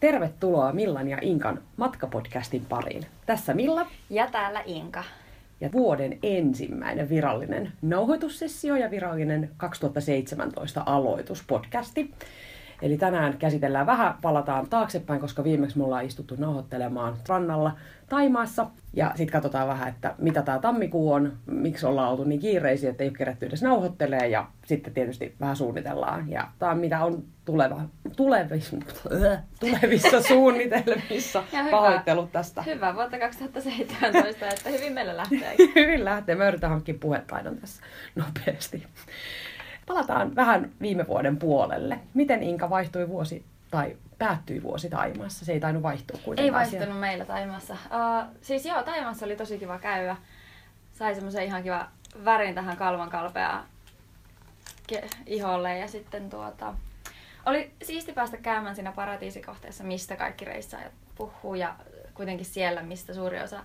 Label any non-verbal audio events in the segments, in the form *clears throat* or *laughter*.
Tervetuloa Millan ja Inkan matkapodcastin pariin. Tässä Milla. Ja täällä Inka. Ja vuoden ensimmäinen virallinen nauhoitussessio ja virallinen 2017 aloituspodcasti. Eli tänään käsitellään vähän, palataan taaksepäin, koska viimeksi me ollaan istuttu nauhoittelemaan rannalla Taimaassa. Ja sitten katsotaan vähän, että mitä tämä tammikuu on, miksi ollaan oltu niin kiireisiä, että ei ole kerätty edes nauhoittelee. Ja sitten tietysti vähän suunnitellaan. Ja tämä mitä on tuleva, tulevis, *laughs* tulevissa suunnitelmissa. Ja hyvä, Pahoittelut tästä. Hyvä vuotta 2017, että hyvin meillä lähtee. *laughs* hyvin lähtee. Mä yritän hankkia puhetaidon tässä nopeasti. Palataan vähän viime vuoden puolelle. Miten Inka vaihtui vuosi tai päättyi vuosi Taimaassa? Se ei tainnut vaihtua kuitenkaan. Ei vaihtunut siellä. meillä Taimaassa. Uh, siis joo, Taimaassa oli tosi kiva käydä. Sai semmoisen ihan kiva värin tähän kalvan kalpea iholle ja sitten tuota, oli siisti päästä käymään siinä paratiisikohteessa, mistä kaikki reissaajat puhuu ja kuitenkin siellä, mistä suuri osa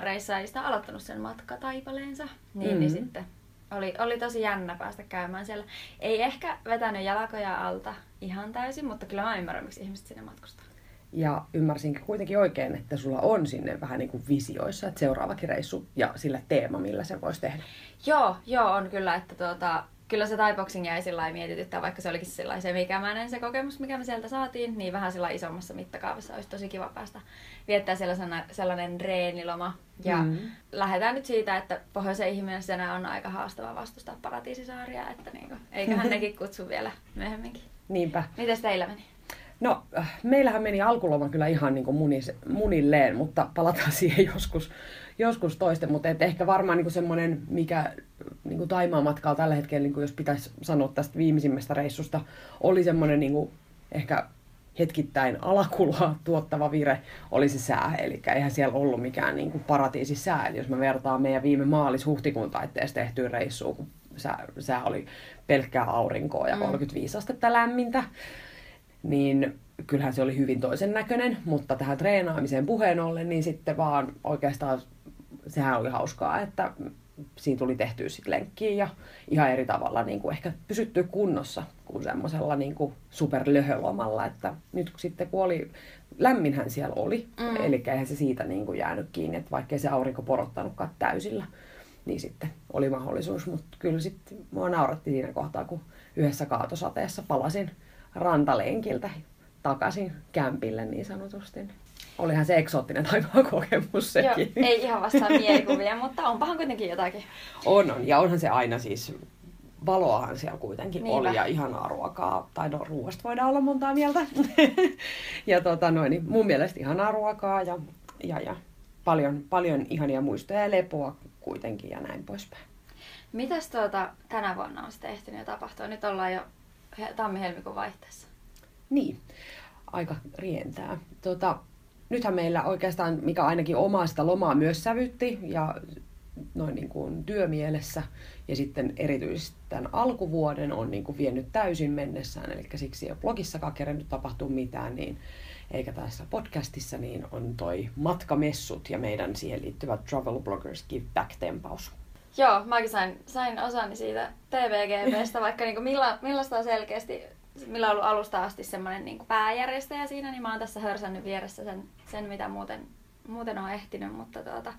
reissaajista on aloittanut sen matkataipaleensa. Niin, mm-hmm. niin sitten oli, oli tosi jännä päästä käymään siellä. Ei ehkä vetänyt jalkoja alta ihan täysin, mutta kyllä mä ymmärrän, miksi ihmiset sinne matkustaa. Ja ymmärsinkin kuitenkin oikein, että sulla on sinne vähän niin kuin visioissa, että seuraavakin reissu ja sillä teema, millä se voisi tehdä. Joo, joo on kyllä, että tuota, kyllä se Thai jäi sillä mietityttää, vaikka se olikin sillä se mikämäinen se kokemus, mikä me sieltä saatiin, niin vähän sillä isommassa mittakaavassa olisi tosi kiva päästä viettää sellainen, sellainen reeniloma. Ja mm. lähdetään nyt siitä, että pohjoisen ihmisenä on aika haastava vastustaa paratiisisaaria, että niinku, eiköhän *laughs* nekin kutsu vielä myöhemminkin. Niinpä. Mites teillä meni? No, äh, meillähän meni alkuloma kyllä ihan niin kuin munis, munilleen, mutta palataan *laughs* siihen joskus, joskus toisten. Mutta et ehkä varmaan niin semmoinen, mikä niin kuin Taimaan matkalla tällä hetkellä, niin kuin jos pitäisi sanoa tästä viimeisimmästä reissusta, oli semmoinen niin kuin ehkä hetkittäin alakuloa tuottava vire oli se sää. Eli eihän siellä ollut mikään niin kuin paratiisisää. Eli jos mä vertaan meidän viime maalis-huhtikuun taitteessa tehtyä reissua, kun sää, sää oli pelkkää aurinkoa ja 35 mm. astetta lämmintä, niin kyllähän se oli hyvin toisen näköinen, mutta tähän treenaamiseen puheen ollen, niin sitten vaan oikeastaan sehän oli hauskaa, että siinä tuli tehtyä sitten lenkkiä ja ihan eri tavalla niin kuin ehkä pysyttyä kunnossa kuin semmoisella niin kuin superlöhölomalla, että nyt sitten kun oli, lämminhän siellä oli, mm. eli eihän se siitä niin kuin jäänyt kiinni, että vaikkei se aurinko porottanutkaan täysillä, niin sitten oli mahdollisuus, mutta kyllä sitten mua nauratti siinä kohtaa, kun yhdessä kaatosateessa palasin rantalenkiltä takaisin kämpille niin sanotusti. Olihan se eksoottinen taivaan kokemus sekin. Joo, ei ihan vastaan *laughs* mielikuvia, mutta onpahan kuitenkin jotakin. On, on. Ja onhan se aina siis valoahan siellä kuitenkin Niinpä. oli ja ihanaa ruokaa. Tai no ruoasta voidaan olla montaa mieltä. *laughs* ja tota noin, niin mun mielestä ihanaa ruokaa ja, ja, ja paljon, paljon ihania muistoja ja lepoa kuitenkin ja näin poispäin. Mitäs tuota, tänä vuonna on sitten ehtinyt ja tapahtua? Nyt ollaan jo tammi-helmikuun vaihteessa. Niin, aika rientää. Tota, nythän meillä oikeastaan, mikä ainakin omaa sitä lomaa myös sävytti ja noin niin kuin työmielessä ja sitten erityisesti tämän alkuvuoden on niin kuin vienyt täysin mennessään, eli siksi ei ole blogissakaan kerennyt tapahtua mitään, niin eikä tässä podcastissa, niin on toi matkamessut ja meidän siihen liittyvä Travel Bloggers Give Back-tempaus. Joo, mäkin sain, sain osani siitä TVGPstä, *laughs* vaikka niin kuin milla, millaista on selkeästi millä on ollut alusta asti semmoinen niin pääjärjestäjä siinä, niin mä oon tässä hörsännyt vieressä sen, sen mitä muuten, muuten on ehtinyt, mutta tuota,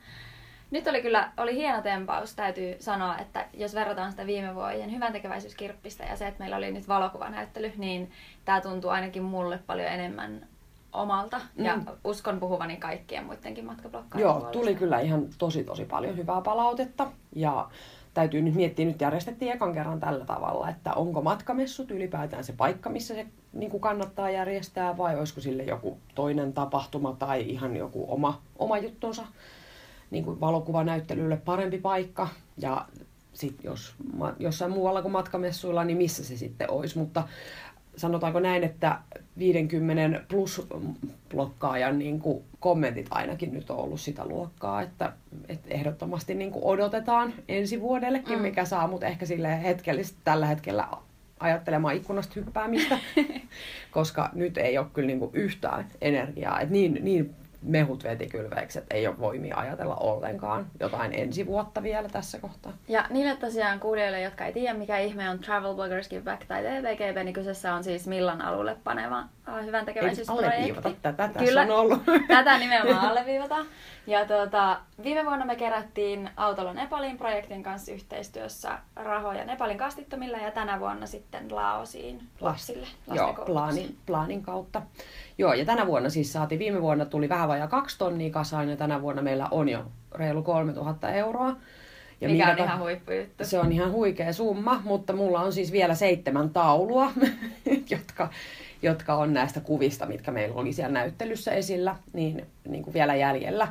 nyt oli kyllä oli hieno tempaus, täytyy sanoa, että jos verrataan sitä viime vuoden hyvän tekeväisyyskirppistä ja se, että meillä oli nyt valokuvanäyttely, niin tämä tuntuu ainakin mulle paljon enemmän omalta mm. ja uskon puhuvani kaikkien muidenkin matkablokkaiden Joo, puolesta. tuli kyllä ihan tosi tosi paljon hyvää palautetta ja täytyy nyt miettiä, nyt järjestettiin ekan kerran tällä tavalla, että onko matkamessut ylipäätään se paikka, missä se niin kuin kannattaa järjestää, vai olisiko sille joku toinen tapahtuma tai ihan joku oma, oma juttunsa niin kuin valokuvanäyttelylle parempi paikka. Ja sitten jos jossain muualla kuin matkamessuilla, niin missä se sitten olisi. Mutta sanotaanko näin, että 50 plus blokkaajan niin kuin kommentit ainakin nyt on ollut sitä luokkaa, että, että ehdottomasti niin kuin odotetaan ensi vuodellekin, mm. mikä saa mut ehkä sille hetkellisesti tällä hetkellä ajattelemaan ikkunasta hyppäämistä, *laughs* koska nyt ei ole kyllä niin kuin yhtään energiaa. Et niin, niin mehut veti kylveeksi, että ei ole voimia ajatella ollenkaan jotain ensi vuotta vielä tässä kohtaa. Ja niille tosiaan kuulijoille, jotka ei tiedä mikä ihme on Travel Bloggers Give Back tai TVGB, niin kyseessä on siis Millan alulle paneva äh, hyvän tekeväisyysprojekti. tätä, tässä Kyllä, on ollut. *laughs* tätä nimenomaan alleviivata. Ja tuota, viime vuonna me kerättiin Autolla Nepalin projektin kanssa yhteistyössä rahoja Nepalin kastittomille ja tänä vuonna sitten Laosiin lapsille. Joo, plaanin, plaanin kautta. Joo, ja tänä vuonna siis saatiin, viime vuonna tuli vähän vajaa kaksi tonnia kasaan ja tänä vuonna meillä on jo reilu 3000 euroa. Ja Mikä on ihan huippujuttu. Se on ihan huikea summa, mutta mulla on siis vielä seitsemän taulua, *laughs* jotka, jotka on näistä kuvista, mitkä meillä oli siellä näyttelyssä esillä, niin, niin kuin vielä jäljellä.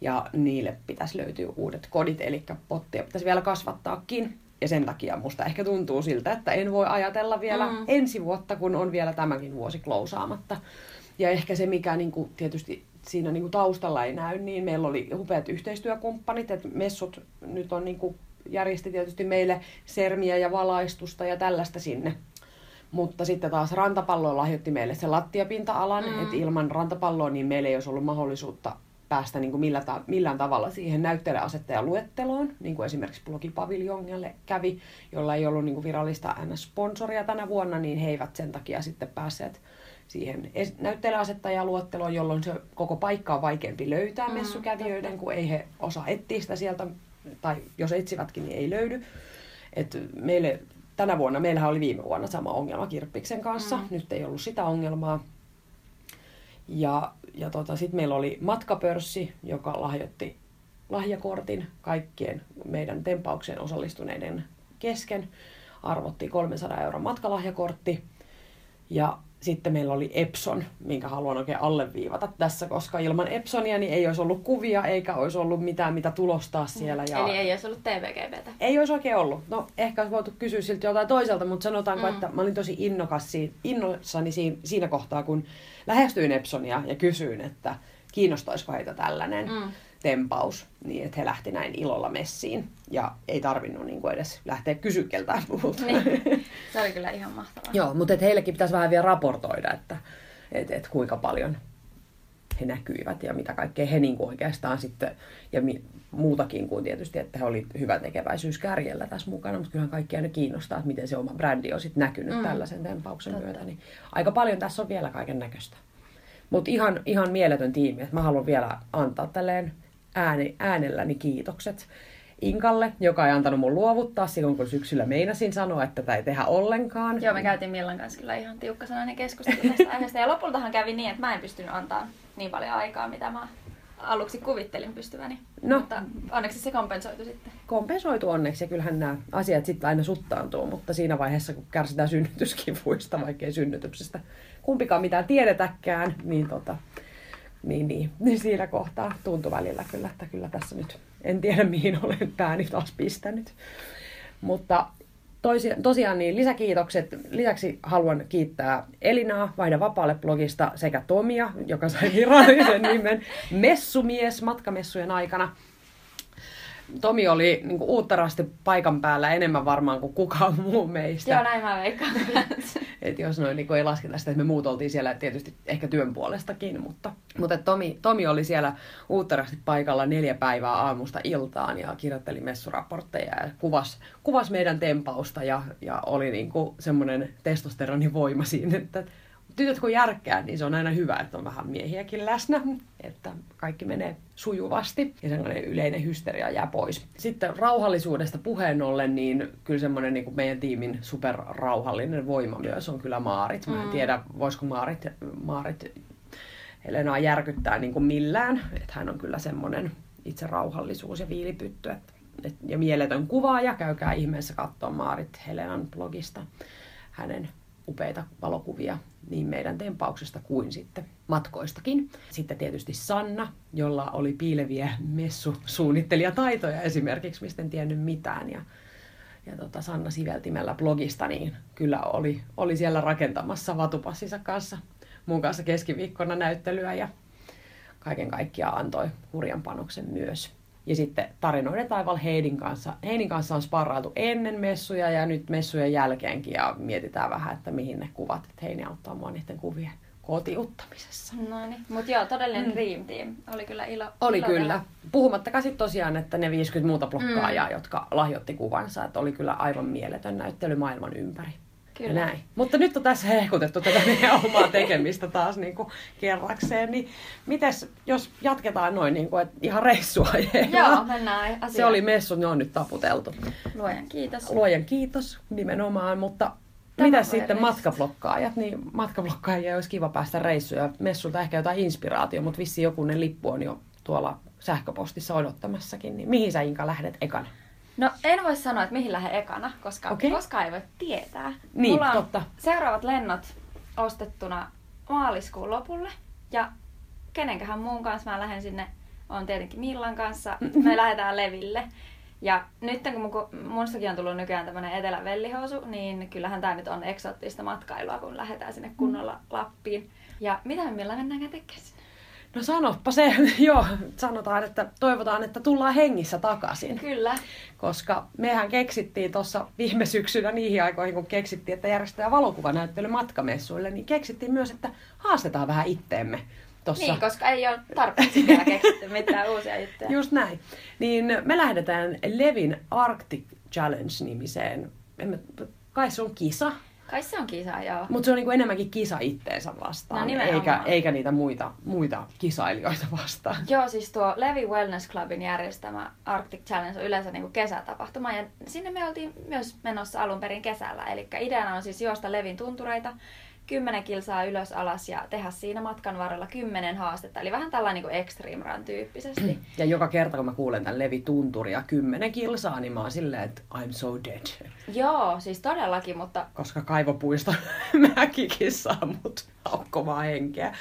Ja niille pitäisi löytyä uudet kodit, eli pottia pitäisi vielä kasvattaakin. Ja sen takia musta ehkä tuntuu siltä, että en voi ajatella vielä mm. ensi vuotta, kun on vielä tämäkin vuosi klousaamatta. Ja ehkä se, mikä niin kuin, tietysti siinä niin kuin taustalla ei näy, niin meillä oli upeat yhteistyökumppanit, että messut nyt on niin kuin, järjesti tietysti meille sermiä ja valaistusta ja tällaista sinne. Mutta sitten taas rantapallo lahjoitti meille se lattiapinta-alan, mm. että ilman rantapalloa niin meillä ei olisi ollut mahdollisuutta päästä niin kuin millä ta- millään tavalla siihen näyttelijäasettajaluetteloon, niin kuin esimerkiksi blogipaviljongalle kävi, jolla ei ollut niin kuin virallista NS-sponsoria tänä vuonna, niin he eivät sen takia sitten päässeet siihen näyttelijäasettajaluetteloon, jolloin se koko paikka on vaikeampi löytää mm, messukävijöiden, kun ei he osaa etsiä sitä sieltä, tai jos etsivätkin, niin ei löydy. Et meille, tänä vuonna, meillähän oli viime vuonna sama ongelma Kirppiksen kanssa, mm. nyt ei ollut sitä ongelmaa. Ja, ja tota, sitten meillä oli matkapörssi, joka lahjoitti lahjakortin kaikkien meidän tempaukseen osallistuneiden kesken. Arvotti 300 euron matkalahjakortti. Ja sitten meillä oli Epson, minkä haluan oikein alleviivata tässä, koska ilman Epsonia niin ei olisi ollut kuvia eikä olisi ollut mitään, mitä tulostaa siellä. Ja... Eli ei olisi ollut TVGBtä? Ei olisi oikein ollut. No ehkä olisi voitu kysyä siltä jotain toiselta, mutta sanotaanko, mm. että mä olin tosi innokas siinä, innoissani siinä, siinä kohtaa, kun lähestyin Epsonia ja kysyin, että kiinnostaisiko heitä tällainen. Mm tempaus, niin että he lähti näin ilolla messiin. Ja ei tarvinnut niin kuin edes lähteä kysykeltään puhulta. Niin. *laughs* Se oli kyllä ihan mahtavaa. Joo, mutta et heillekin pitäisi vähän vielä raportoida, että et, et kuinka paljon he näkyivät ja mitä kaikkea he niin kuin oikeastaan sitten, ja mi, muutakin kuin tietysti, että he oli hyvä tekeväisyyskärjellä tässä mukana, mutta kyllähän kaikkia ne kiinnostaa, että miten se oma brändi on sitten näkynyt mm. tällaisen tempauksen Totta. myötä. Niin aika paljon tässä on vielä kaiken näköistä. Mutta ihan, ihan mieletön tiimi, että mä haluan vielä antaa tälleen ääni, äänelläni kiitokset Inkalle, joka ei antanut mun luovuttaa silloin, kun syksyllä meinasin sanoa, että tätä ei tehdä ollenkaan. Joo, me käytiin Millan kanssa kyllä ihan tiukkasanainen keskustelu tästä *laughs* aiheesta. Ja lopultahan kävi niin, että mä en pystynyt antaa niin paljon aikaa, mitä mä aluksi kuvittelin pystyväni. No, mutta onneksi se kompensoitu sitten. Kompensoitu onneksi ja kyllähän nämä asiat sitten aina suttaantuu, mutta siinä vaiheessa kun kärsitään synnytyskivuista, vaikkei synnytyksestä kumpikaan mitään tiedetäkään, niin tota, niin, niin, niin *laughs* siinä kohtaa tuntui välillä kyllä, että kyllä tässä nyt en tiedä *laughs* mihin olen pääni taas pistänyt. Mutta tosi, tosiaan niin lisäkiitokset. Lisäksi haluan kiittää Elinaa Vaihda vapaalle blogista sekä Tomia, joka sai virallisen *laughs* nimen Messumies matkamessujen aikana. Tomi oli niin kuin, uutterasti paikan päällä enemmän varmaan kuin kukaan *laughs* muu meistä. Joo, näin mä veikkaan. *laughs* Et jos noin niin ei lasketa sitä, että me muut oltiin siellä tietysti ehkä työn puolestakin, mutta, mutta Tomi, Tomi oli siellä uutterasti paikalla neljä päivää aamusta iltaan ja kirjoitteli messuraportteja ja kuvasi, kuvasi meidän tempausta ja, ja oli niin kuin semmoinen testosteronin voima siinä, että tytöt kun järkkää, niin se on aina hyvä, että on vähän miehiäkin läsnä, että kaikki menee sujuvasti ja sellainen yleinen hysteria jää pois. Sitten rauhallisuudesta puheen ollen, niin kyllä semmoinen niin kuin meidän tiimin superrauhallinen voima myös on kyllä Maarit. Mä en mm. tiedä, voisiko Maarit, Maarit Helenaa järkyttää niin kuin millään, että hän on kyllä semmoinen itse rauhallisuus ja viilipytty, että et, ja mieletön kuvaaja. Käykää ihmeessä katsoa Maarit Helenan blogista hänen upeita valokuvia niin meidän tempauksesta kuin sitten matkoistakin. Sitten tietysti Sanna, jolla oli piileviä messusuunnittelijataitoja esimerkiksi, mistä en tiennyt mitään. Ja, ja tota Sanna Siveltimellä blogista, niin kyllä oli, oli siellä rakentamassa vatupassinsa kanssa mun kanssa keskiviikkona näyttelyä ja kaiken kaikkiaan antoi hurjan panoksen myös. Ja sitten tarinoiden taival Heidin kanssa. Heidin kanssa on sparrailtu ennen messuja ja nyt messujen jälkeenkin ja mietitään vähän, että mihin ne kuvat. Että Heini auttaa mua niiden kuvien, kotiuttamisessa. No niin, mutta joo, todellinen Mm. dream team. Oli kyllä ilo. Oli ilo kyllä. tehdä. Puhumattakaan sitten tosiaan, että ne 50 muuta blokkaajaa, Mm. jotka lahjoitti kuvansa, että oli kyllä aivan mieletön näyttely maailman ympäri. Kyllä. Ja näin. Mutta nyt on tässä hehkutettu tätä meidän omaa tekemistä taas niin kuin kerrakseen, niin mites, jos jatketaan noin niin kuin, että ihan reissua Joo, mennään asiaan. Se oli messut, ne on nyt taputeltu. Luojan kiitos. Luojan kiitos nimenomaan, mutta Tämä mitä sitten reissu. matkablokkaajat? Niin matkablokkaajia olisi kiva päästä reissuja. Messulta ehkä jotain inspiraatio, mutta vissi jokunen lippu on jo tuolla sähköpostissa odottamassakin. Niin mihin sä Inka lähdet ekana? No en voi sanoa, että mihin lähden ekana, koska okay. koskaan ei voi tietää. Niin, Mulla on totta. seuraavat lennot ostettuna maaliskuun lopulle. Ja kenenkähän muun kanssa mä lähden sinne, on tietenkin Millan kanssa. *laughs* Me lähdetään Leville. Ja nyt kun mun- mustakin on tullut nykyään tämmönen etelävellihousu, niin kyllähän tää nyt on eksoottista matkailua, kun lähdetään sinne kunnolla Lappiin. Ja mitä me millä mennäänkään tekemään? No sanoppa se, *laughs* joo, sanotaan, että toivotaan, että tullaan hengissä takaisin. Kyllä. Koska mehän keksittiin tuossa viime syksynä niihin aikoihin, kun keksittiin, että järjestetään valokuvanäyttely matkamessuille, niin keksittiin myös, että haastetaan vähän itteemme. Tossa. Niin, koska ei ole tarpeeksi vielä keksitty mitään uusia juttuja. *laughs* Just näin. Niin me lähdetään Levin Arctic Challenge-nimiseen, kai se on kisa, Kai se on kisa, joo. mutta se on niinku enemmänkin kisa itteensä vastaan, No nimenomaan. eikä, eikä niitä muita, muita kisailijoita vastaan. Joo, siis tuo Levi Wellness Clubin järjestämä Arctic Challenge on yleensä niin kuin kesätapahtuma ja sinne me oltiin myös menossa alun perin kesällä. Eli ideana on siis juosta Levin tuntureita 10 kilsaa ylös alas ja tehdä siinä matkan varrella 10 haastetta. Eli vähän tällainen niin extreme run tyyppisesti. Ja joka kerta, kun mä kuulen tämän Levi Tunturia kymmenen kilsaa, niin mä oon silleen, että I'm so dead. Joo, siis todellakin, mutta Koska kaivopuisto *laughs* mäkikin saa mut haukkomaan henkeä.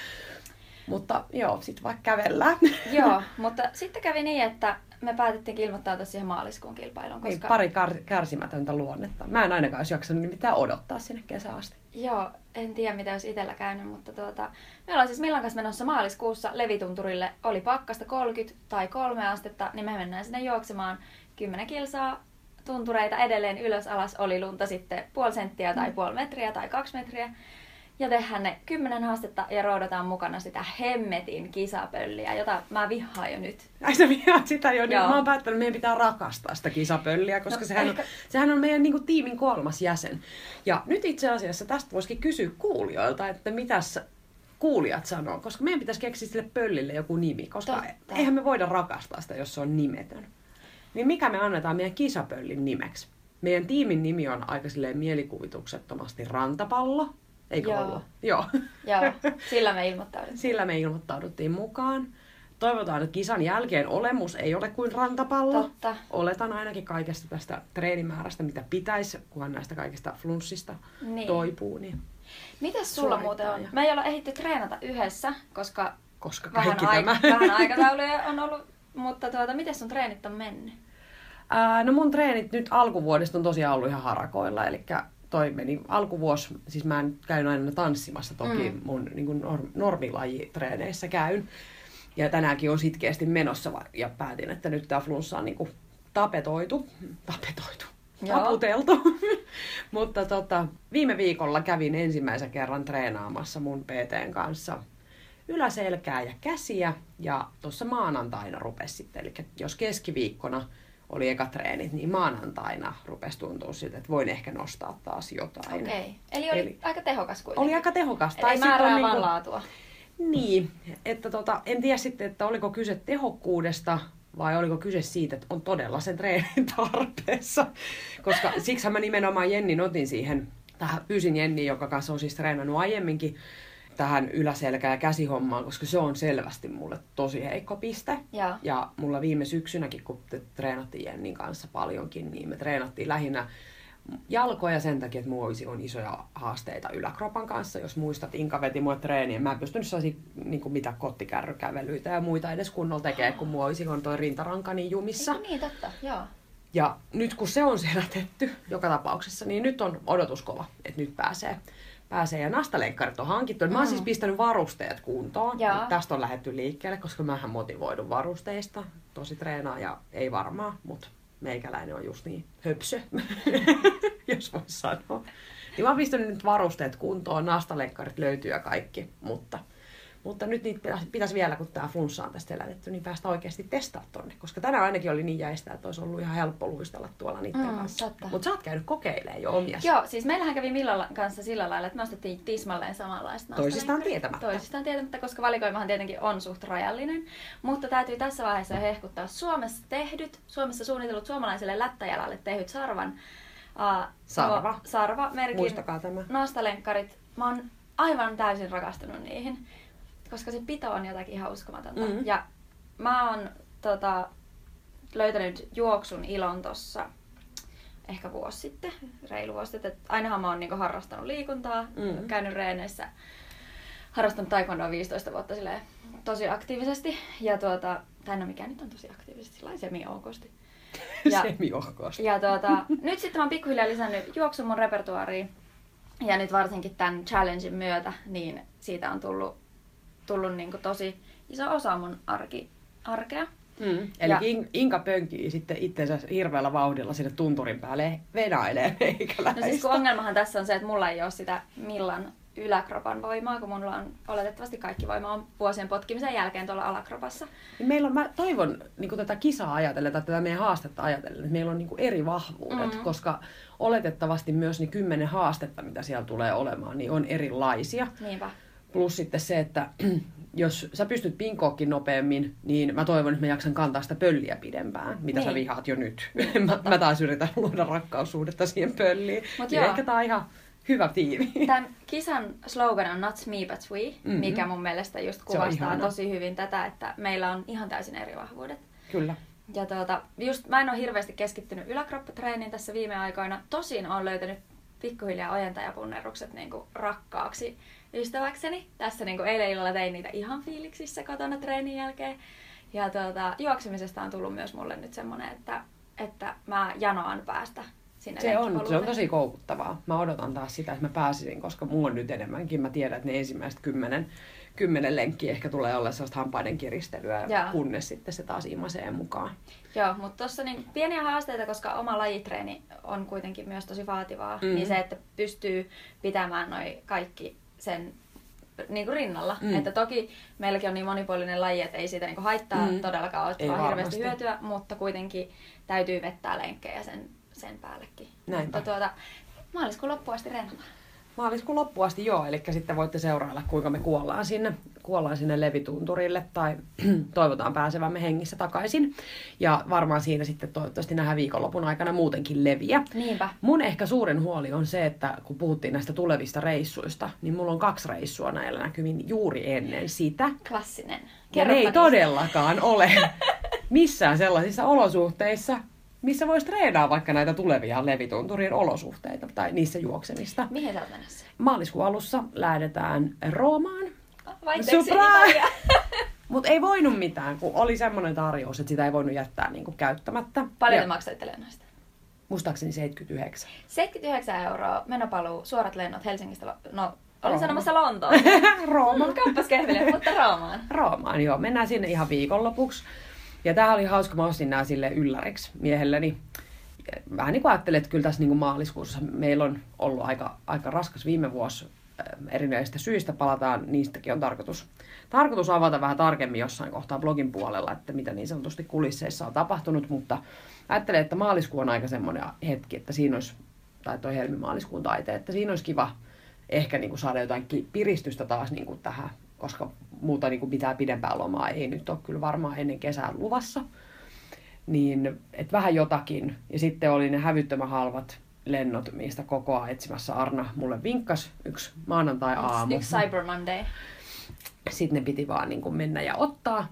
Mutta joo, sit vaikka kävellään. *laughs* joo, *laughs* mutta sitten kävi niin, että me päätettiin ilmoittautua siihen maaliskuun kilpailuun, Niin, koska pari kar- kärsimätöntä luonnetta. Mä en ainakaan olisi jaksanut nimittäin odottaa sinne kesään asti. Joo, en tiedä mitä olisi itsellä käynyt, mutta tuota, me ollaan siis Millan kanssa menossa maaliskuussa Levitunturille. Oli pakkasta 30 tai 3 astetta, niin me mennään sinne juoksemaan 10 kilsaa tuntureita edelleen ylös alas. Oli lunta sitten puoli senttiä tai puoli metriä tai kaksi metriä. Ja tehdään ne 10 haastetta ja roudataan mukana sitä hemmetin kisapölliä, jota mä vihaan jo nyt. Ai sä vihaat sitä jo, niin Joo. mä oon päättänyt, että meidän pitää rakastaa sitä kisapölliä, koska No, sehän, on, ehkä- sehän on meidän niin kuin, tiimin kolmas jäsen. Ja nyt itse asiassa tästä voisikin kysyä kuulijoilta, että mitäs kuulijat sanoo, koska meidän pitäisi keksiä sille pöllille joku nimi, koska Totta. eihän me voida rakastaa sitä, jos se on nimetön. Niin mikä me annetaan meidän kisapöllin nimeksi? Meidän tiimin nimi on aika silleen mielikuvituksettomasti rantapallo, eikö Joo. ollut? Joo. Joo, *laughs* sillä me ilmoittauduttiin. Sillä me ilmoittauduttiin mukaan. Toivotaan, että kisan jälkeen olemus ei ole kuin rantapallo. Totta. Oletan ainakin kaikesta tästä treenimäärästä, mitä pitäisi, kunhan näistä kaikista flunssista Niin. toipuu. Niin Mitäs sulla muuten on? Suorittaa Me ei olla ehditty treenata yhdessä, koska koska vähän, aika, *laughs* vähän *laughs* aikatauluja on ollut, mutta tuota, miten sun treenit on mennyt? Ää, no mun treenit nyt alkuvuodesta on tosiaan ollut ihan harakoilla, eli toi meni alkuvuosi, siis mä en käyn aina tanssimassa toki Mm. mun niin kuin norm, normilajitreeneissä käyn. Ja tänäänkin on sitkeästi menossa ja päätin, että nyt tää flunssa on niin kuin tapetoitu, tapetoitu, Joo. taputeltu. *laughs* Mutta tota, viime viikolla kävin ensimmäisen kerran treenaamassa mun PTn kanssa yläselkää ja käsiä. Ja tuossa maanantaina rupesi sitten, eli jos keskiviikkona oli eka treenit, niin maanantaina rupesi tuntua siltä, että voin ehkä nostaa taas jotain. Okei. Okay. Eli oli Eli- aika tehokas kuitenkin. Oli aika tehokas. Eli ei määrää vaan niinku- laatua. Niin, että tota, en tiedä sitten, että oliko kyse tehokkuudesta vai oliko kyse siitä, että on todella sen treenin *laughs* tarpeessa. Koska siksi mä nimenomaan Jennin otin siihen, tähän pyysin Jenni, joka kanssa on siis treenannut aiemminkin tähän yläselkä- ja käsihommaan, koska se on selvästi mulle tosi heikko piste. Joo. Ja mulla viime syksynäkin, kun te treenattiin Jennin kanssa paljonkin, niin me treenattiin lähinnä jalkoja sen takia, että mulla olisi on isoja haasteita yläkropan kanssa. Jos muistat, Inka veti mua treeniä. Mä en pystynyt sellaisia niin kuin mitä kottikärrykävelyitä ja muita edes kunnolla tekee, kun mulla olisi on toi rintaranka niin jumissa. Eikö niin, totta. Joo. Ja nyt kun se on selätetty *laughs* joka tapauksessa, niin nyt on odotus kova, että nyt pääsee. Pääsee. Ja nastalenkkarit on hankittu. Mm. Mä oon siis pistänyt varusteet kuntoon. Nyt Tästä on lähetty liikkeelle, koska mähän motivoidun varusteista. Tosi treenaaja ei varmaan, mutta meikäläinen on just niin höpsö, *laughs* jos voi sanoa. Niin mä oon pistänyt nyt varusteet kuntoon, nastalenkkarit löytyy ja kaikki, mutta mutta nyt niitä pitäisi, pitäisi vielä, kun tämä flunssa on tästä elätetty, niin päästä oikeasti testaa tonne. Koska tänään ainakin oli niin jäistä, että olisi ollut ihan helppo luistella tuolla niiden Mm, kanssa. Mutta sä oot käynyt kokeilemaan jo omia. Joo, siis meillähän kävi Millan kanssa sillä lailla, että me ostettiin tismalleen samanlaista Toisistaan tietämättä. Toisistaan tietämättä, koska valikoimahan tietenkin on suht rajallinen. Mutta täytyy tässä vaiheessa jo hehkuttaa Suomessa tehdyt, Suomessa suunnitellut suomalaiselle lättäjälälle tehdyt sarvan uh, Sarva. sarva-merkin Muistakaa tämä. nastalenkkarit. Mä oon aivan täysin rakastunut niihin, koska se pito on jotakin ihan uskomatonta. Mhm. Ja mä oon tota, löytänyt juoksun ilon tossa ehkä vuosi sitten, reilu vuosi sitten. Et ainahan mä oon niinku harrastanut liikuntaa, Mhm. käynyt reeneissä, harrastanut taekwondoa 15 vuotta silleen, tosi aktiivisesti. Ja tuota, tai no mikä nyt on tosi aktiivisesti, sillä *laughs* semi-okosti. Ja-. Ja tuota, *laughs* nyt sitten mä oon pikkuhiljaa lisännyt juoksun mun repertuaariin. Ja nyt varsinkin tämän challengein myötä, niin siitä on tullut, tullut niinku tosi iso osa mun arki, arkea. Mm. Eli Ja- In- Inka pönkii sitten itsensä hirveällä vauhdilla sinne tunturin päälle venailee meikäläistä. No siis kun ongelmahan tässä on se, että mulla ei ole sitä millan yläkropan voimaa, kun mulla on oletettavasti kaikki voima on vuosien potkimisen jälkeen tuolla alakropassa. Niin meillä on, mä toivon niin tätä kisaa ajatellen tai tätä meidän haastetta ajatellen, että meillä on niin eri vahvuudet, Mhm. koska oletettavasti myös ne kymmenen haastetta, mitä siellä tulee olemaan, niin on erilaisia. Niinpä. Plus sitten se, että *clears throat* jos sä pystyt pinkookin nopeammin, niin mä toivon, että mä jaksan kantaa sitä pölliä pidempään, mitä niin. sä vihaat jo nyt. *laughs* mä, mä taas yritän luoda rakkaussuhdetta siihen pölliin. Mut niin joo. ehkä tää on ihan hyvä tiimi. *laughs* Tämän kisan slogan on Not me but we, Mhm. mikä mun mielestä just on kuvastaa tosi hyvin tätä, että meillä on ihan täysin eri vahvuudet. Kyllä. Ja tuota, just mä en ole hirveästi keskittynyt yläkroppatreeniin tässä viime aikoina. Tosin olen löytänyt pikkuhiljaa ojentajapunnerrukset niin kuin rakkaaksi ystäväkseni. Tässä niin kuin eilen illalla tein niitä ihan fiiliksissä kotona treenin jälkeen. Ja tuota, juoksemisesta on tullut myös mulle nyt semmoinen, että, että mä janoan päästä sinne Se on, se on tosi koukuttavaa. Mä odotan taas sitä, että mä pääsisin, koska mulla on nyt enemmänkin. Mä tiedän, että ne ensimmäiset kymmenen, kymmenen lenkkiä ehkä tulee olla sellaista hampaiden kiristelyä, Jaa. kunnes sitten se taas imasee mukaan. Joo, mutta tuossa niin pieniä haasteita, koska oma lajitreeni on kuitenkin myös tosi vaativaa, mm. niin se, että pystyy pitämään noi kaikki sen niin kuin rinnalla. Mm. Että toki meilläkin on niin monipuolinen laji, että ei siitä niin kuin haittaa Mm. todellakaan ole vaan hirveästi hyötyä, mutta kuitenkin täytyy vettää lenkkejä sen, sen päällekin. Näinpä. Mutta tuota, maaliskuun loppuun asti reenataan. Maaliskuun loppuun asti joo, eli sitten voitte seurailla, kuinka me kuollaan sinne, kuollaan sinne levitunturille tai *clears throat* toivotaan pääsevämme hengissä takaisin. Ja varmaan siinä sitten toivottavasti nähdään viikonlopun aikana muutenkin leviä. Niinpä. Mun ehkä suurin huoli on se, että kun puhuttiin näistä tulevista reissuista, niin mulla on kaksi reissua näillä näkymin juuri ennen sitä. Klassinen. Ja ne ei todellakaan ole *laughs* missään sellaisissa olosuhteissa, missä voisi treenaa vaikka näitä tulevia levitunturien olosuhteita tai niissä juoksemista. Mihin sä oot menossa? Maaliskuun alussa lähdetään Roomaan, Surprise! *laughs* Mutta ei voinut mitään, kun oli semmoinen tarjous, että sitä ei voinut jättää niinku käyttämättä. Paljon ja te maksoitte lennoista? Muistaakseni 79. 79 euroa menopaluu, suorat lennot Helsingistä, no olin Roomaan. sanomassa Lontoon. *laughs* Rooma. *laughs* Kappas kehville, mutta Roomaan. Roomaan, joo. Mennään sinne ihan viikonlopuksi. Ja tää oli hauska, mä ostin nää sille ylläriksi miehelleni. Vähän niin kuin ajattelin, että kyllä tässä niin kuin maaliskuussa meillä on ollut aika, aika raskas viime vuosi erinäisistä syistä. Palataan, niistäkin on tarkoitus, tarkoitus avata vähän tarkemmin jossain kohtaa blogin puolella, että mitä niin sanotusti kulisseissa on tapahtunut. Mutta ajattelen, että maaliskuu on aika semmoinen hetki, että siinä olisi, tai toi helmimaaliskuun taite, että siinä olisi kiva ehkä niin kuin saada jotain piristystä taas niin kuin tähän, koska muuta niin kuin pitää pidempää lomaa ei nyt ole kyllä varmaan ennen kesää luvassa. Niin, et vähän jotakin. Ja sitten oli ne hävyttömän halvat lennot, mistä koko ajan etsimässä Arna mulle vinkkas yksi maanantai-aamu. Yksi Cyber Monday. Sitten ne piti vaan niin kuin mennä ja ottaa.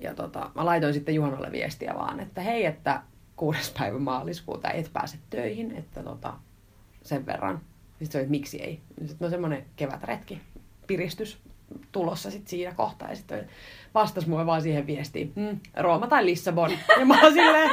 Ja tota, mä laitoin sitten Juhanalle viestiä vaan, että hei, että kuudes päivä maaliskuuta et pääse töihin, että tota, sen verran. Sitten se oli, että miksi ei. Sitten no semmoinen kevätretki, piristys tulossa sitten siinä kohtaa. Ja sitten vastasi mulle vaan siihen viestiin, mm, Rooma tai Lissabon. Ja mä oon silleen,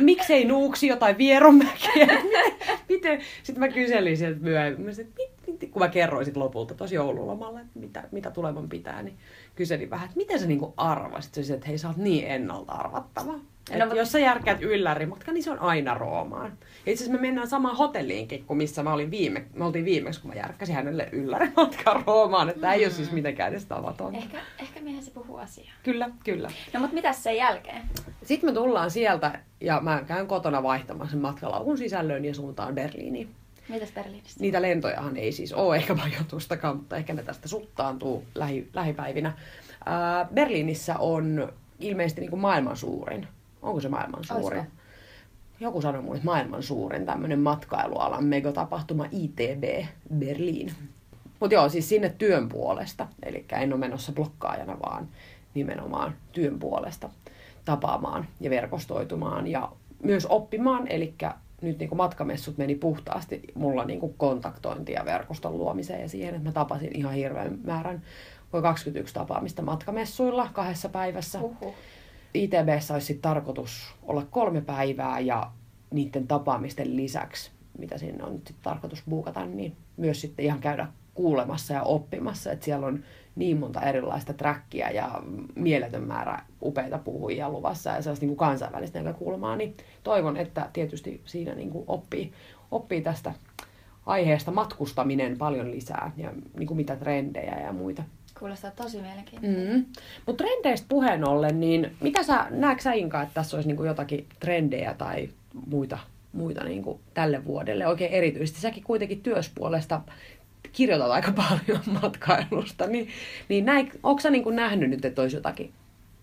miksei Nuuksio tai Vieronmäki? *laughs* Miten? Sitten mä kyselin sieltä myöhemmin, mä sanoin, että mit, mit, kun mä kerroin sit lopulta tosi joululomalla, että mitä, mitä tulevan pitää, niin kyselin vähän, että miten sä niinku arvasit? Se, että hei sä oot niin ennalta arvattava. Et No, mutta- Jos sä järkäät yllärimatka, niin se on aina Roomaan. Ja itse asiassa me mennään samaan hotelliinkin kuin missä mä olin viime, me oltiin viimeksi, kun mä järkkäsin hänelle yllärimatkaa Roomaan. Että mm. ei ole siis mitenkään edes tavatonta. Ehkä, ehkä miehen se puhuu asiaa. Kyllä, kyllä. No mutta mitäs sen jälkeen? Sitten me tullaan sieltä ja mä käyn kotona vaihtamaan sen matkalaukun sisällön ja suuntaan Berliiniin. Mitäs Berliinissä? Niitä lentojahan ei siis ole ehkä majoitustakaan, mutta ehkä ne tästä suttaantuu lähi, lähipäivinä. Ää, Berliinissä on ilmeisesti niin kuin maailman suurin. Onko se maailman suurin? Olisiko? Joku sanoi mulle, että maailman suurin tämmöinen matkailualan megatapahtuma ITB Berliin. Mutta joo, siis sinne työn puolesta. Eli en ole menossa blokkaajana, vaan nimenomaan työn puolesta tapaamaan ja verkostoitumaan ja myös oppimaan. Eli nyt niin matkamessut meni puhtaasti mulla niin kontaktointia verkoston luomiseen ja siihen, että mä tapasin ihan hirveän määrän, voi 21 tapaamista matkamessuilla kahdessa päivässä. Huhhuh. ITBssä olisi tarkoitus olla kolme päivää ja niiden tapaamisten lisäksi, mitä sinne on nyt sit tarkoitus buukata, niin myös sitten ihan käydä kuulemassa ja oppimassa, että siellä on niin monta erilaista trackia ja mieletön määrä upeita puhujia luvassa ja sellaista niin kansainvälistä näkökulmaa, niin toivon, että tietysti siinä niin kuin oppii, oppii tästä aiheesta matkustaminen paljon lisää ja niin kuin mitä trendejä ja muita Kuulostaa tosi mielenkiintoista. Mm. Mutta trendeistä puheen ollen, niin mitä sä, näetkö sä Inka, että tässä olisi niinku jotakin trendejä tai muita, muita niinku tälle vuodelle? Oikein erityisesti. Säkin kuitenkin työspuolesta kirjoitat aika *laughs* paljon matkailusta, niin, niin näin, onko sä niinku nähnyt nyt, että olisi jotakin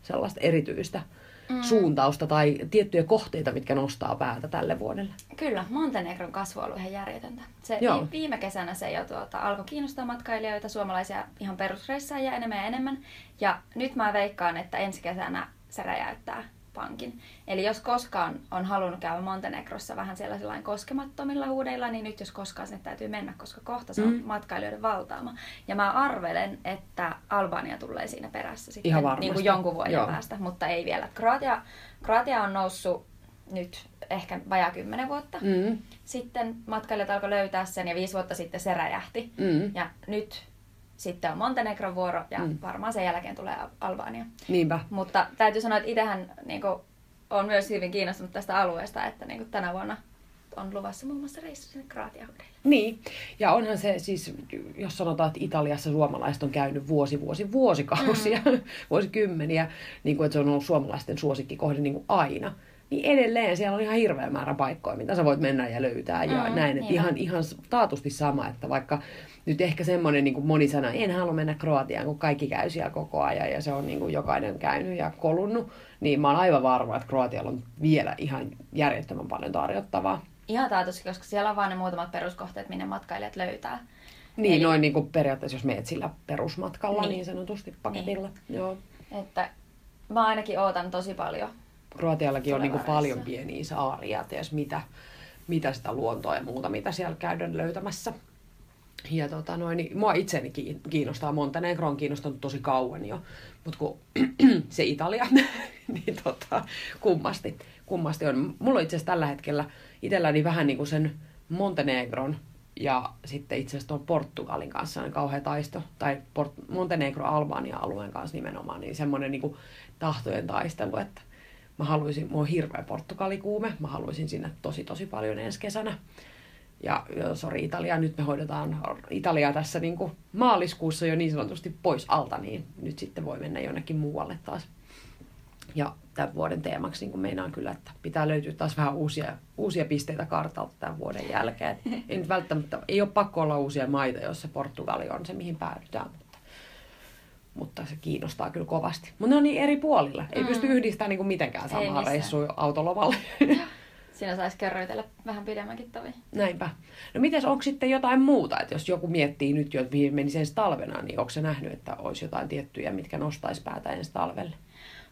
sellaista erityistä mm. suuntausta tai tiettyjä kohteita, mitkä nostaa päätä tälle vuodelle? Kyllä, Montenegron kasvu on ollut ihan järjetöntä. Se Joo. vi- viime kesänä se jo tuota, alkoi kiinnostaa matkailijoita, suomalaisia ihan perusreissaajia enemmän ja enemmän. Ja nyt mä veikkaan, että ensi kesänä se räjäyttää pankin. Eli jos koskaan on halunnut käydä Montenegrossa vähän siellä sellainen koskemattomilla huudeilla, niin nyt jos koskaan sinne täytyy mennä, koska kohta se on Mm. matkailijoiden valtaama. Ja mä arvelen, että Albania tulee siinä perässä sitten Ihan varmasti. niin kuin jonkun vuoden Joo. päästä, mutta ei vielä. Kroatia, Kroatia on noussut nyt ehkä vajaa kymmenen vuotta. Mm. Sitten matkailijat alkoi löytää sen ja viisi vuotta sitten se räjähti. Mm. Ja nyt sitten on Montenegron vuoro ja Mm. varmaan sen jälkeen tulee Al- Albania. Niinpä. Mutta täytyy sanoa, että itsehän niin on myös hyvin kiinnostunut tästä alueesta, että niin tänä vuonna on luvassa muun muassa reissu sinne Kroatiaan. Niin, ja onhan se siis, jos sanotaan, että Italiassa suomalaiset on käynyt vuosi, vuosi, vuosikausia, mm. *laughs* vuosikymmeniä, niin kuin, että se on ollut suomalaisten suosikkikohde niin kuin aina, niin edelleen siellä on ihan hirveä määrä paikkoja, mitä sä voit mennä ja löytää ja Mm, näin. Että ihan, ihan taatusti sama, että vaikka nyt ehkä semmoinen, niin moni sanoo, en halua mennä Kroatiaan, kun kaikki käy siellä koko ajan ja se on niin kuin jokainen käynyt ja kolunnut, niin mä oon aivan varma, että Kroatialla on vielä ihan järjettömän paljon tarjottavaa. Ihan taatusti, koska siellä on vain ne muutamat peruskohteet, minne matkailijat löytää. Niin, Eli- noin niin kuin periaatteessa, jos meet sillä perusmatkalla niin, Niin. niin sanotusti paketilla. Niin. Joo. Että mä ainakin ootan tosi paljon. Kroatiallakin on niin kuin paljon pieniä saaria, ties mitä, mitä sitä luontoa ja muuta, mitä siellä käydään löytämässä. Ja tota noin, niin mua itseni kiin- kiinnostaa, Montenegro on kiinnostanut tosi kauan jo, mutta kun *clears throat* se Italia, *laughs* niin tota, kummasti, kummasti on. Mulla on itse asiassa tällä hetkellä itselläni vähän niin kuin sen Montenegron ja sitten itse asiassa tuon Portugalin kanssa on kauhea taisto, tai Port- Montenegro-Albania-alueen kanssa nimenomaan, niin semmoinen niin kuin tahtojen taistelu, että mä haluaisin, mulla on hirveä Portugalikuume, mä haluaisin sinne tosi tosi paljon ensi kesänä. Ja sori Italia, nyt me hoidetaan Italiaa tässä niin kuin maaliskuussa jo niin sanotusti pois alta, niin nyt sitten voi mennä jonnekin muualle taas. Ja tämän vuoden teemaksi niin kuin meinaan kyllä, että pitää löytyä taas vähän uusia, uusia pisteitä kartalta tämän vuoden jälkeen. Ei nyt välttämättä, ei ole pakko olla uusia maita, jos se Portugali on se, mihin päädytään. Mutta, se kiinnostaa kyllä kovasti. Mutta ne on niin eri puolilla. Ei Mm. pysty yhdistämään niin mitenkään samaa reissua autolomalle. *laughs* Siinä saisi kerroitella vähän pidemmänkin tovi. Näinpä. No mites, onko sitten jotain muuta, että jos joku miettii nyt jo, että mihin menisi ensi talvena, niin onko se nähnyt, että olisi jotain tiettyjä, mitkä nostaisi päätä ensi talvelle?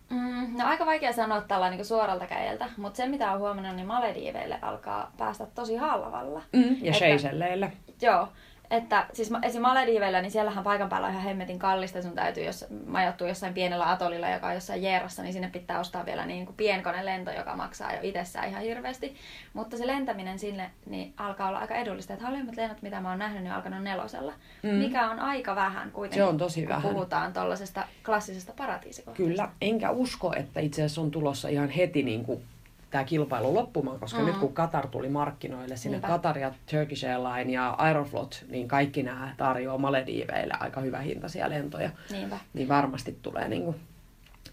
Mm, no aika vaikea sanoa tällä niin suoralta kädeltä, mutta se mitä on huomannut, niin Malediiveille alkaa päästä tosi halvalla. Mm. Ja Seychelleille. Joo, että siis esim. Malediiveillä, niin siellähän paikan päällä on ihan hemmetin kallista. Sun täytyy, jos majoittuu jossain pienellä atolilla, joka on jossain Jeerassa, niin sinne pitää ostaa vielä niin kuin pienkonelento, joka maksaa jo itsessään ihan hirveästi. Mutta se lentäminen sinne niin alkaa olla aika edullista. Että halvimmat lennot, mitä mä oon nähnyt, niin on alkanut nelosella. Mm. Mikä on aika vähän kuitenkin, se on tosi kun vähän. puhutaan tuollaisesta klassisesta paratiisikohteesta. Kyllä, enkä usko, että itse asiassa on tulossa ihan heti niin kuin tämä kilpailu loppumaan, koska mm. nyt kun Qatar tuli markkinoille, sinne Niinpä. Qatar ja Turkish Airlines ja Aeroflot, niin kaikki nämä tarjoaa Malediiveille aika hyvä hintaisia lentoja. Niinpä. Niin varmasti tulee niin kuin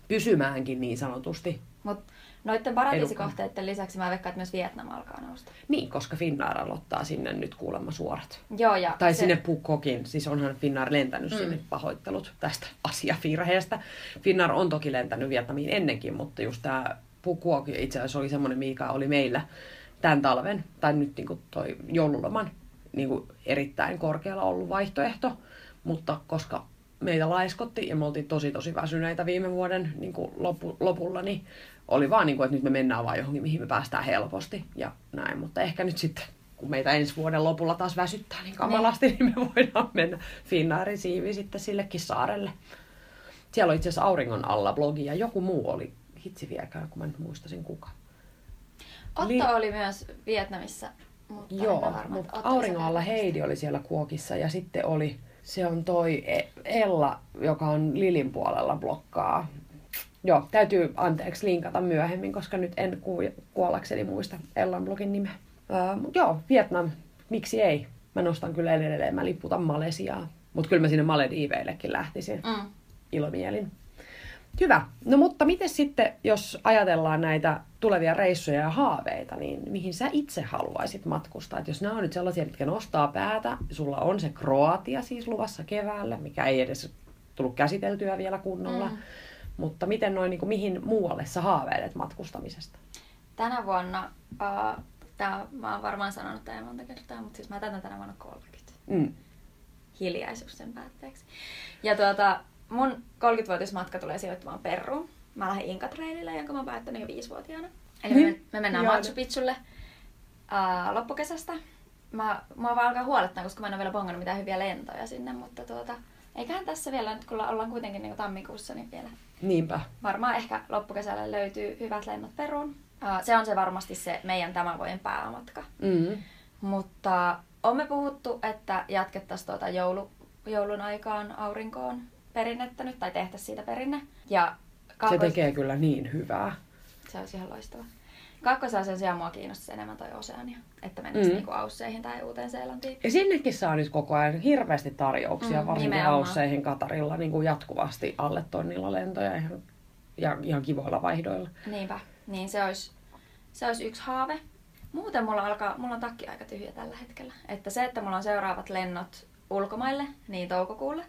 pysymäänkin niin sanotusti. Mut noiden paratiisikohteiden lisäksi mä veikkaan, että myös Vietnam alkaa nousta. Niin, koska Finnair aloittaa sinne nyt kuulemma suorat. Joo, ja tai se... sinne Phukokin, siis onhan Finnair lentänyt mm. sinne pahoittelut tästä asiavirheestä. Finnair on toki lentänyt Vietnamiin ennenkin, mutta just tämä Pukua itse asiassa oli semmoinen, mikä oli meillä tämän talven, tai nyt niin kuin toi joululoman niin kuin erittäin korkealla ollut vaihtoehto, mutta koska meitä laiskotti ja me oltiin tosi tosi väsyneitä viime vuoden niin kuin lopu, lopulla, niin oli vaan niin kuin, että nyt me mennään vaan johonkin, mihin me päästään helposti ja näin. Mutta ehkä nyt sitten, kun meitä ensi vuoden lopulla taas väsyttää niin kamalasti, niin, niin me voidaan mennä Finnairin siivi sitten sillekin saarelle. Siellä on itse asiassa auringon alla blogi ja joku muu oli hitsi viekään, kun mä nyt muistasin kuka. Otto Li- oli myös Vietnamissa. Mutta Joo, mutta Auringolla Heidi oli siellä kuokissa ja sitten oli, se on toi e- Ella, joka on Lilin puolella blokkaa. Joo, täytyy anteeksi linkata myöhemmin, koska nyt en ku- kuollakseni muista Ellan blogin nimeä. Uh, joo, Vietnam, miksi ei? Mä nostan kyllä edelleen, mä lipputan Malesiaa. Mutta kyllä mä sinne Malediiveillekin lähtisin mm. ilomielin. Hyvä. No mutta miten sitten, jos ajatellaan näitä tulevia reissuja ja haaveita, niin mihin sä itse haluaisit matkustaa? Et jos nämä on nyt sellaisia, mitkä nostaa päätä, sulla on se Kroatia siis luvassa keväällä, mikä ei edes tullut käsiteltyä vielä kunnolla. Mm. Mutta miten noin, niin kuin, mihin muualle sä haaveilet matkustamisesta? Tänä vuonna, uh, tää, mä oon varmaan sanonut tämän monta kertaa, mutta siis mä täytän tänä vuonna 30. Mm. Hiljaisuus sen päätteeksi. Ja tuota, mun 30-vuotismatka tulee sijoittumaan Peruun. Mä lähden Inkatreilille, jonka mä oon päättänyt jo viisivuotiaana. Eli me, me mennään Machu Picchulle uh, loppukesästä. Mä, mä vaan alkaa huolettaa, koska mä en ole vielä bongannut mitään hyviä lentoja sinne, mutta tuota, eiköhän tässä vielä, nyt kun ollaan kuitenkin niin tammikuussa, niin vielä Niinpä. varmaan ehkä loppukesällä löytyy hyvät lennot Peruun. Uh, se on se varmasti se meidän tämän vuoden päämatka. Mm-hmm. Mutta on me puhuttu, että jatkettaisiin tuota joulu, joulun aikaan aurinkoon perinnettä nyt, tai tehtäisiin siitä perinne. Ja kaakkois... Se tekee kyllä niin hyvää. Se olisi ihan loistava. Kakkosasian sijaan mua kiinnostaisi enemmän toi Oseania, että menisi mm. niinku Ausseihin tai Uuteen Seelantiin. Ja sinnekin saa nyt koko ajan hirveästi tarjouksia, mm, varsinkin nimenomaan. Ausseihin Katarilla niin kuin jatkuvasti alle tonnilla lentoja ihan, ja ihan kivoilla vaihdoilla. Niinpä, niin se olisi, se olisi yksi haave. Muuten mulla, alkaa, mulla on takki aika tyhjä tällä hetkellä. Että se, että mulla on seuraavat lennot ulkomaille, niin toukokuulle,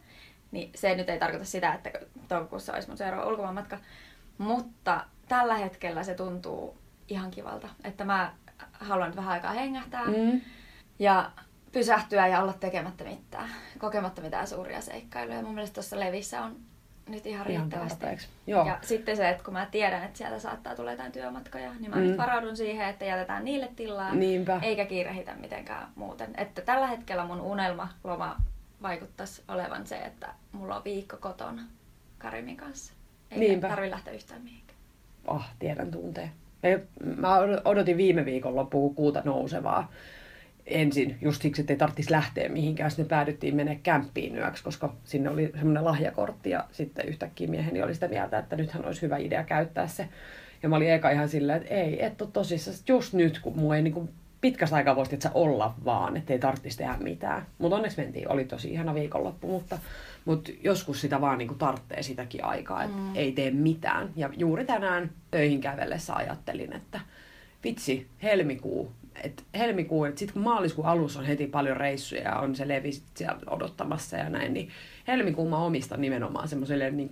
niin se nyt ei tarkoita sitä, että toukokuussa olisi mun seuraava ulkomaanmatka. Mutta tällä hetkellä se tuntuu ihan kivalta, että mä haluan nyt vähän aikaa hengähtää mm. ja pysähtyä ja olla tekemättä mitään, kokematta mitään suuria seikkailuja. Mun mielestä tuossa Levissä on nyt ihan, ihan riittävästi. Joo. Ja sitten se, että kun mä tiedän, että sieltä saattaa tulla jotain työmatkoja, niin mä mm. nyt varaudun siihen, että jätetään niille tilaa, Niinpä. eikä kiirehitä mitenkään muuten. Että tällä hetkellä mun unelma loma vaikuttaisi olevan se, että mulla on viikko kotona Karimin kanssa. Eikä Niinpä. tarvitse lähteä yhtään mihinkään. Ah, tiedän tunteen. Mä odotin viime viikon loppuun kuuta nousevaa ensin, just siksi, että ei tarvitsisi lähteä mihinkään. Sitten päädyttiin mennä kämppiin yöksi, koska sinne oli semmoinen lahjakortti ja sitten yhtäkkiä mieheni oli sitä mieltä, että nythän olisi hyvä idea käyttää se. Ja mä olin eka ihan silleen, että ei, et ole tosissaan, just nyt, kun mua ei niin pitkästä aikaa voisi että olla vaan, ettei tarvitsisi tehdä mitään. Mutta onneksi mentiin, oli tosi ihana viikonloppu, mutta, mutta joskus sitä vaan niin tarvitsee sitäkin aikaa, että mm. ei tee mitään. Ja juuri tänään töihin kävellessä ajattelin, että vitsi, helmikuu, et helmikuu, että sitten kun maaliskuun alussa on heti paljon reissuja ja on se levi siellä odottamassa ja näin, niin helmikuun mä omistan nimenomaan semmoiselle niin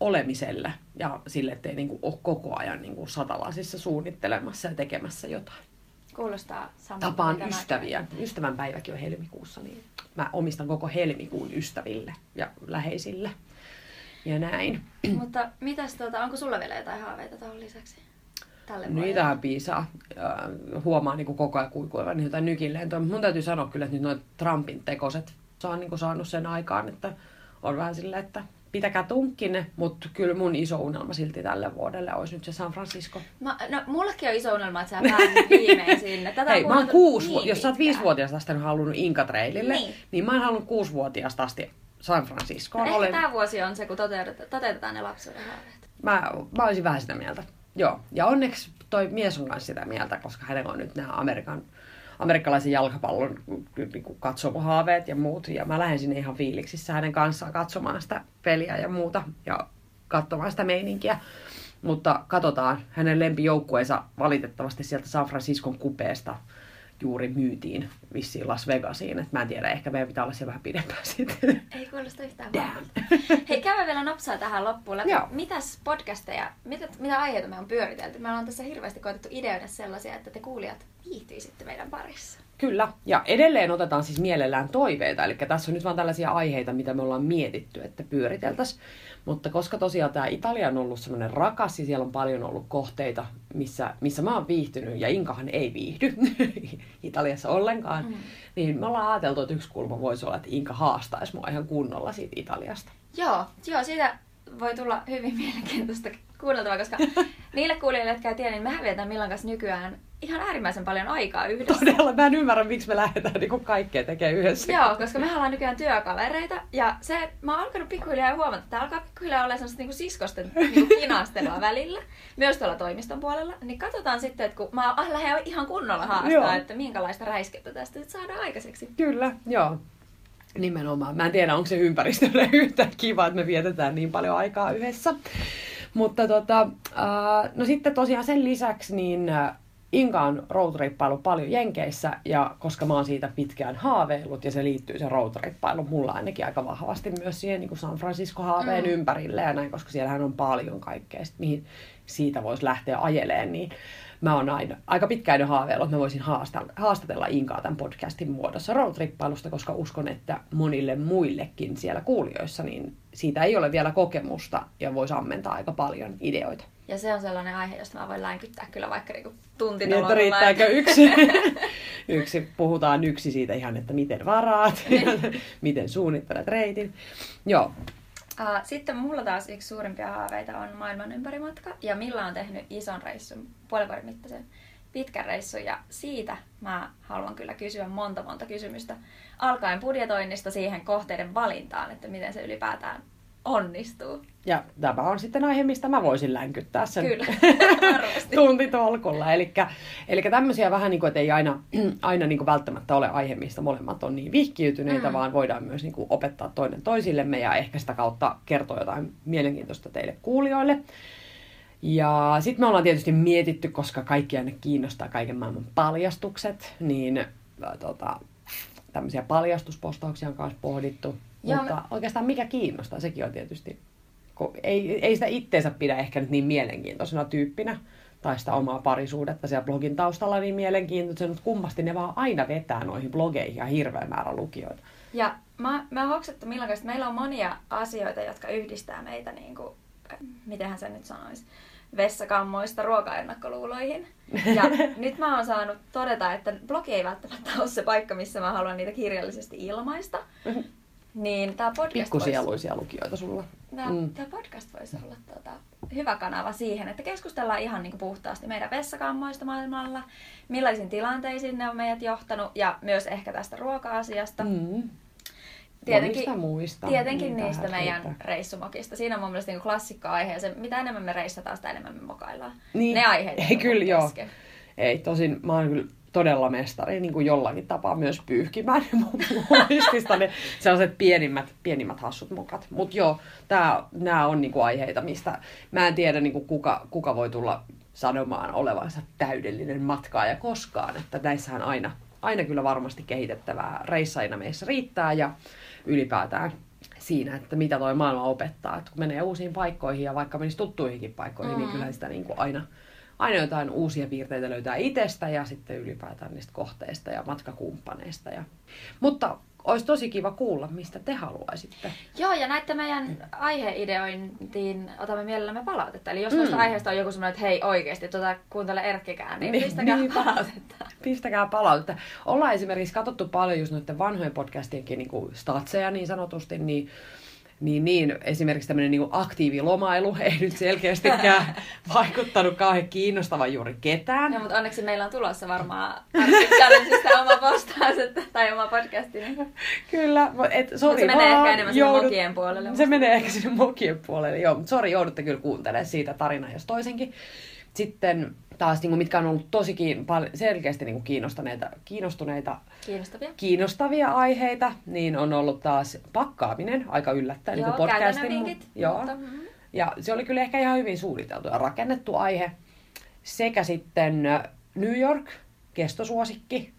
olemiselle ja sille, ettei niin kuin ole koko ajan niin kuin satalasissa suunnittelemassa ja tekemässä jotain. Kuulostaa samalta. Tapaan ystäviä. Ystävän päiväkin on helmikuussa, niin mä omistan koko helmikuun ystäville ja läheisille. Ja näin. *clears throat* Mutta mitäs tuota, onko sulla vielä jotain haaveita tuohon lisäksi? tälle? Niitähän piisaa. Ja Huomaa niin kuin koko ajan kuikuivan niin jotain nykillentoa. Mutta mun täytyy sanoa kyllä, että nyt noin Trumpin tekoset saa niin kuin saanut sen aikaan, että on vähän silleen, että pitäkää tunkkine, mutta kyllä mun iso unelma silti tälle vuodelle olisi nyt se San Francisco. Mä, no, mullekin on iso unelma, että sä pääset viimein sinne. Tätä Hei, mä oon kuusi, niin niin jos sä oot viisivuotiaasta asti halunnut Inka-trailille, Niin. niin. niin mä oon halunnut kuusivuotiaasta asti San Franciscoon. Ehkä Olen, tämä vuosi on se, kun toteutetaan, toteutetaan ne lapsuuden haaveet. mä, mä olisin vähän sitä mieltä. Joo, ja onneksi toi mies on kanssa sitä mieltä, koska hänellä on nyt nämä Amerikan, amerikkalaisen jalkapallon niin kuin katsomohaaveet ja muut. Ja mä lähden sinne ihan fiiliksissä hänen kanssaan katsomaan sitä peliä ja muuta ja katsomaan sitä meininkiä. Mutta katsotaan, hänen lempijoukkueensa valitettavasti sieltä San Franciscon kupeesta juuri myytiin vissiin Las Vegasiin. Et mä en tiedä, ehkä meidän pitää olla siellä vähän pidempään sitten. Ei kuulosta yhtään pahalta. Hei, käydään vielä nopsaa tähän loppuun läpi. Joo. Mitäs podcasteja, mitä, mitä aiheita me on pyöritelty? Me ollaan tässä hirveästi koetettu ideoida sellaisia, että te kuulijat viihtyisitte meidän parissa. Kyllä, ja edelleen otetaan siis mielellään toiveita, eli tässä on nyt vaan tällaisia aiheita, mitä me ollaan mietitty, että pyöriteltäisiin. Mutta koska tosiaan tämä Italia on ollut semmoinen rakas ja siellä on paljon ollut kohteita, missä, missä mä oon viihtynyt, ja Inkahan ei viihdy *laughs* Italiassa ollenkaan, Mm. niin me ollaan ajateltu, että yksi kulma voisi olla, että Inka haastaisi mua ihan kunnolla siitä Italiasta. Joo, joo, siitä voi tulla hyvin mielenkiintoista kuunneltavaa, koska *laughs* niille kuulijoille, jotka ei tiedä, niin mehän vietään Millan kanssa nykyään ihan äärimmäisen paljon aikaa yhdessä. Todella, mä en ymmärrä, miksi me lähdetään niin kaikkea tekemään yhdessä. Joo, koska me ollaan nykyään työkavereita. Ja se, mä oon alkanut pikkuhiljaa huomata, että alkaa pikkuhiljaa olla semmoista niinku siskosten niinku kinastelua *laughs* välillä. Myös tuolla toimiston puolella. Niin katsotaan sitten, että kun mä lähden ihan kunnolla haastaa, Joo. että minkälaista räiskettä tästä nyt saadaan aikaiseksi. Kyllä, joo. Nimenomaan. Mä en tiedä, onko se ympäristölle *laughs* yhtä kiva, että me vietetään niin paljon aikaa yhdessä. Mutta tota, äh, no sitten tosiaan sen lisäksi niin äh, Inka on roadtrippailu paljon Jenkeissä ja koska mä oon siitä pitkään haaveillut ja se liittyy se roadtrippailu mulla ainakin aika vahvasti myös siihen niin kuin San Francisco-haaveen mm. ympärille ja näin, koska siellähän on paljon kaikkea, sit, mihin siitä voisi lähteä ajeleen, niin mä oon aina aika pitkään jo haaveillut, että mä voisin haastatella, haastatella Inkaa tämän podcastin muodossa roadtrippailusta, koska uskon, että monille muillekin siellä kuulijoissa, niin siitä ei ole vielä kokemusta ja voisi ammentaa aika paljon ideoita. Ja se on sellainen aihe, josta mä voin länkyttää kyllä vaikka niinku tunti Niin, että riittääkö yksi? *laughs* yksi? Puhutaan yksi siitä ihan, että miten varaat, *laughs* miten suunnittelet reitin. Joo, Uh, sitten mulla taas yksi suurimpia haaveita on maailman ympärimatka. Ja Milla on tehnyt ison reissun, puolen vuoden mittaisen pitkän reissun. Ja siitä mä haluan kyllä kysyä monta monta kysymystä. Alkaen budjetoinnista siihen kohteiden valintaan, että miten se ylipäätään onnistuu. ja tämä on sitten aihe, mistä mä voisin länkyttää sen Kyllä, *laughs* tuntitolkulla. Eli, tämmöisiä vähän niin kuin, että ei aina, *clears throat* aina niin kuin välttämättä ole aihe, mistä molemmat on niin vihkiytyneitä, Mm. vaan voidaan myös niin kuin opettaa toinen toisillemme ja ehkä sitä kautta kertoa jotain mielenkiintoista teille kuulijoille. Ja sitten me ollaan tietysti mietitty, koska kaikki aina kiinnostaa kaiken maailman paljastukset, niin tota, tämmöisiä paljastuspostauksia on kanssa pohdittu. Joo, Mutta me- oikeastaan mikä kiinnostaa, sekin on tietysti, ei, ei sitä itteensä pidä ehkä nyt niin mielenkiintoisena tyyppinä, tai sitä omaa parisuudetta siellä blogin taustalla niin mielenkiintoisena, mutta kummasti ne vaan aina vetää noihin blogeihin ja hirveä määrä lukijoita. Ja mä, mä oon hoksattu kanssa, että meillä on monia asioita, jotka yhdistää meitä, niin kuin, mitenhän se nyt sanoisi, vessakammoista ruoka-ennakkoluuloihin. Ja *laughs* nyt mä oon saanut todeta, että blogi ei välttämättä ole se paikka, missä mä haluan niitä kirjallisesti ilmaista. Niin tää podcast voisi, Pikkusieluisia lukijoita sulla. tää, Mm. tää podcast voisi olla tota, hyvä kanava siihen, että keskustellaan ihan niin kuin puhtaasti meidän vessakammoista maailmalla, millaisiin tilanteisiin ne on meidät johtanut ja myös ehkä tästä ruoka-asiasta. Mm. Tietenkin- Monista muista. Tietenkin Niitä niistä meidän riittää. reissumokista. Siinä on mun mielestä niin klassikko-aihe. Ja se, mitä enemmän me reissataan, sitä enemmän me mokaillaan. Niin. Ne aiheet Ei, kyllä, joo. Ei, tosin mä oon kyllä todella mestari niin kuin jollakin tapaa myös pyyhkimään *laughs* muistista ne sellaiset pienimmät, pienimmät hassut mokat. Mutta joo, nämä on niin kuin aiheita, mistä mä en tiedä niin kuin kuka, kuka voi tulla sanomaan olevansa täydellinen matkaaja koskaan. Että näissähän aina, aina kyllä varmasti kehitettävää reissaina meissä riittää ja ylipäätään siinä, että mitä toi maailma opettaa. Että kun menee uusiin paikkoihin ja vaikka menisi tuttuihinkin paikkoihin, mm. niin Mm. kyllä sitä niin kuin aina, aina jotain uusia piirteitä löytää itsestä ja sitten ylipäätään niistä kohteista ja matkakumppaneista. Ja... Mutta olisi tosi kiva kuulla, mistä te haluaisitte. Joo, ja näiden meidän aiheideointiin otamme mielellämme palautetta. Eli jos noista mm. aiheista on joku semmoinen, että hei oikeasti, tota, kuuntele Erkkikään, niin, niin pistäkää niin, palautetta. Pistäkää palautetta. Ollaan esimerkiksi katsottu paljon just noiden vanhojen podcastienkin niin kuin statseja niin sanotusti, niin niin, niin esimerkiksi tämmöinen niin aktiivilomailu *laughs* ei nyt selkeästikään *laughs* vaikuttanut kauhean kiinnostavan juuri ketään. No, mutta onneksi meillä on tulossa varmaan Challengeista *laughs* oma postaus että, tai oma podcasti. Niin. Kyllä. Et, sorry, se menee ehkä enemmän joudut, sinne mokien puolelle. Se menee ehkä sinne mokien puolelle, joo. Mutta sori, joudutte kyllä kuuntelemaan siitä tarinaa jos toisenkin. Sitten taas, niin kuin, mitkä on ollut tosi kiin, selkeästi niin kuin kiinnostuneita, kiinnostuneita kiinnostavia. kiinnostavia aiheita, niin on ollut taas pakkaaminen aika yllättäen. Joo, niin podcastin vinkit. Joo. Mutta, mm-hmm. Ja se oli kyllä ehkä ihan hyvin suunniteltu ja rakennettu aihe. Sekä sitten New York, kestosuosikki,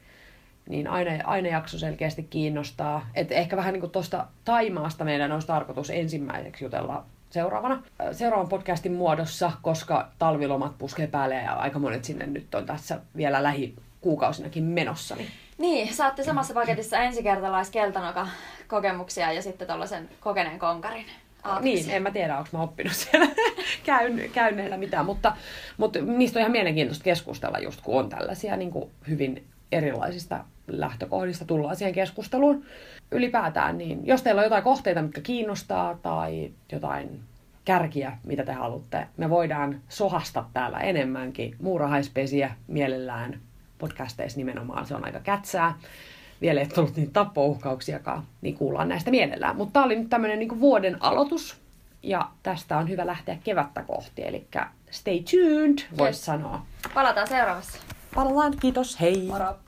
niin aina, aina jakso selkeästi kiinnostaa. Et ehkä vähän niin kuin tuosta Taimaasta meidän olisi tarkoitus ensimmäiseksi jutella seuraavana, seuraavan podcastin muodossa, koska talvilomat puskee päälle ja aika monet sinne nyt on tässä vielä lähikuukausinakin menossa. Niin, niin saatte samassa paketissa ensikertalais keltanoka kokemuksia ja sitten tuollaisen kokeneen konkarin. Aatuksia. Niin, en mä tiedä, onko mä oppinut siellä *laughs* käyn, käynneillä mitään, mutta, mutta niistä on ihan mielenkiintoista keskustella just, kun on tällaisia niin kuin hyvin erilaisista lähtökohdista tullaan siihen keskusteluun. Ylipäätään, niin jos teillä on jotain kohteita, mitkä kiinnostaa tai jotain kärkiä, mitä te haluatte, me voidaan sohasta täällä enemmänkin. Muurahaispesiä mielellään podcasteissa nimenomaan, se on aika kätsää. Vielä ei tullut niin tappouhkauksiakaan, niin kuullaan näistä mielellään. Mutta tämä oli nyt tämmöinen niin vuoden aloitus, ja tästä on hyvä lähteä kevättä kohti, eli stay tuned, voisi yes. sanoa. Palataan seuraavassa. Palataan, kiitos, hei! Moro!